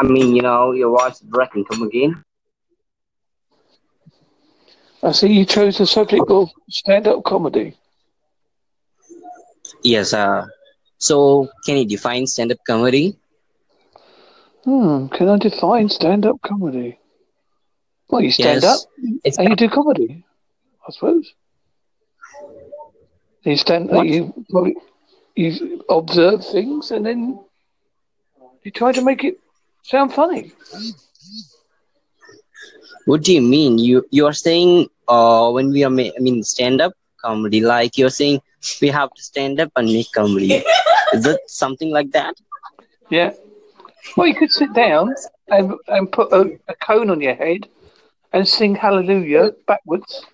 I mean, you know, your wife's is breaking. Come again. I see you chose the subject of stand-up comedy. Yes. Uh, so, can you define stand-up comedy? Hmm, can I define stand-up comedy? Well, you stand Yes. up It's and you do comedy, I suppose. You stand, What? you probably you observe things and then you try to make it sound funny. What do you mean? You you are saying uh when we are ma- I mean stand up comedy like you're saying we have to stand up and make comedy. Is it something like that? Yeah. Well, you could sit down and and put a, a cone on your head and sing Hallelujah backwards.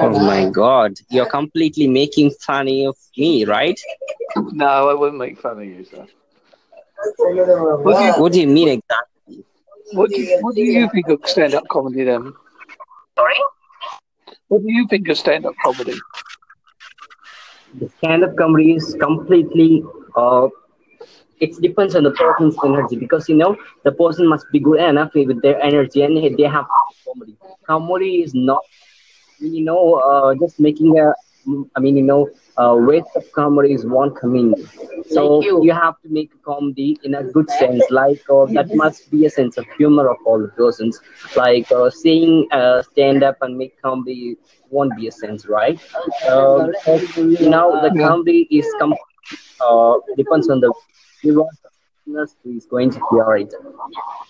Oh my god, you're completely making funny of me, right? No, I wouldn't make fun of you, sir. What do you, What do you mean exactly? what do you, what do you think of stand-up comedy then? Sorry? What do you think of stand-up comedy? The stand-up comedy is completely uh it depends on the person's energy because you know the person must be good enough with their energy and they have comedy. Comedy is not you know uh, just making a I mean you know uh, waste of comedy is one comedy. So you. you have to make a comedy in a good sense, like uh, that must be a sense of humor of all the persons. Like uh, saying uh, stand up and make comedy won't be a sense, right? Uh, you know the comedy is com- uh, depends on the viewer who is going to hear it.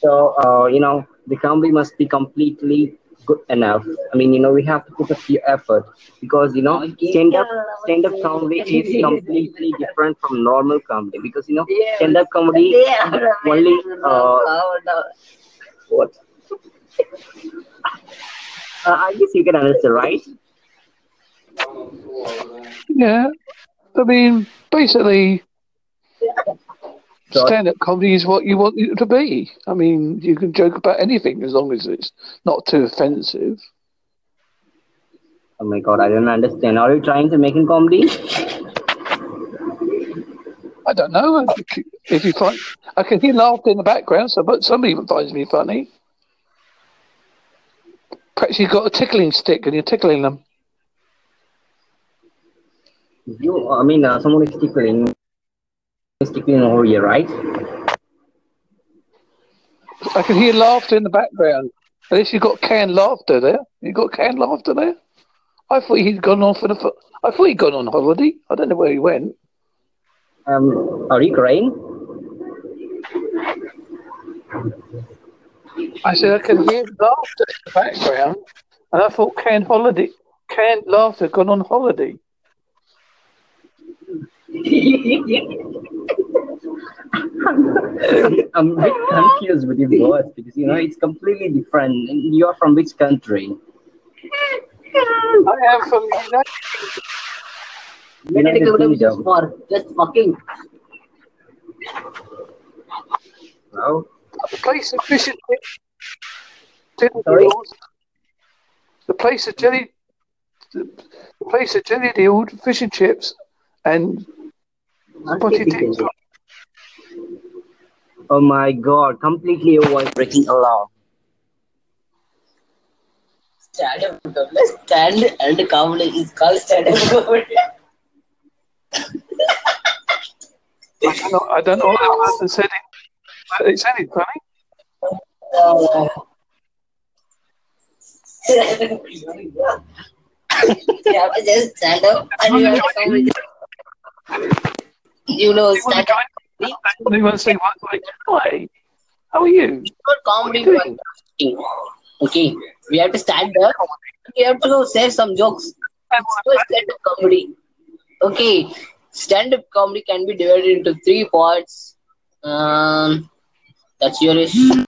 So uh, you know the comedy must be completely good enough. I mean you know we have to put a few effort because you know stand up stand up comedy is completely different from normal comedy because you know stand up comedy only uh, what uh, I guess you can understand right? Yeah. I mean, basically, So stand-up comedy is what you want it to be. I mean, you can joke about anything as long as it's not too offensive. oh my god I don't understand. Are you trying to make a comedy? I don't know if you find I can hear laughter in the background, so but somebody even finds me funny. Perhaps you've got a tickling stick and you're tickling them. You I mean uh, someone is tickling tickling over here, right? I can hear laughter in the background. At least you've got canned laughter there. You got canned laughter there. I thought he'd gone off for the. fo- I thought he'd gone on holiday. I don't know where he went. Um, are you crying? I said I can hear laughter in the background, and I thought canned holiday, canned laughter gone on holiday. I'm a bit confused with your words because you know it's completely different. And You are from which country? I am from the United United Kingdom. for just fucking. Wow. The place of fish and chips. Jellied eels. The place of jelly. The the place of jelly dealed fish and chips and spotted dicks. Oh my god, completely your voice breaking alarm. Stand up stand and comedy is called stand up comedy. I don't know, I don't know what the person said it. but It sounded funny. you have just stand up and you have to. You know, stand up join? You want to say what? Like, hi, how are you? comedy. Are you Okay, we have to stand up. We have to say some jokes. So stand up comedy. Okay, stand up comedy can be divided into three parts. Um, that's your issue.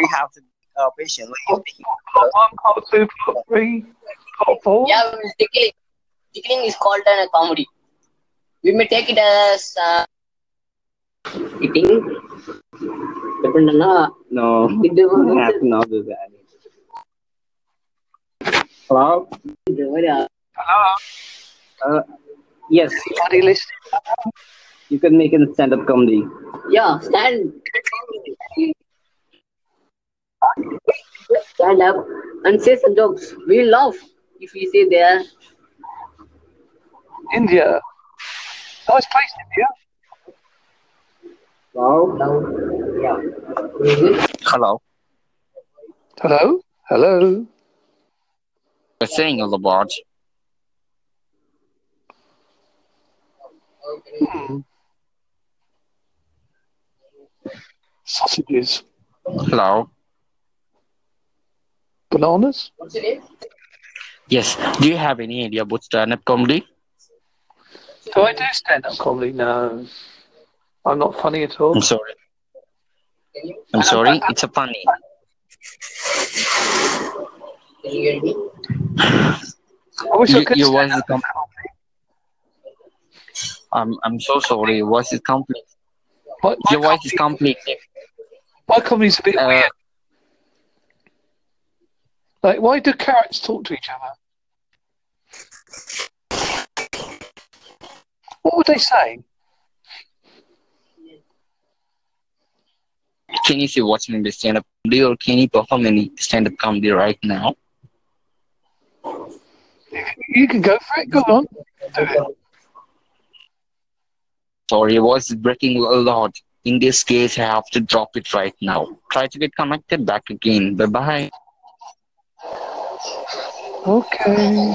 You have to uh, patiently. Part one, part two, part three, part four. Yeah, tickling. Tickling is called an a comedy. We may take it as uh, Eating? Depend on No, I have to not do that. Hello? Hello, Uh, yes. anybody listening? you can make a stand-up comedy. Yeah, stand. Stand up and say some jokes. We'll laugh if we say there. India. Nice place, India. Wow. Yeah. Is it? Hello. Hello? Hello? We're saying all about Hmm. Sausages. hello. Bananas? What's your name? Yes. Do you have any idea about stand-up comedy? Do I do stand up comedy? No. I'm not funny at all. I'm sorry. I'm sorry. It's a funny. can you hear me? I wish I could your stand voice is up. I'm I'm so sorry. Your voice is complete. My, Your voice is complete. my comedy's a bit Uh, weird. Like, why do carrots talk to each other? What would they say? Can you see watching the stand-up comedy, or can you perform any stand-up comedy right now? You can go for it. Go on. Sorry, voice is breaking a lot. In this case, I have to drop it right now. Try to get connected back again. Bye bye. Okay.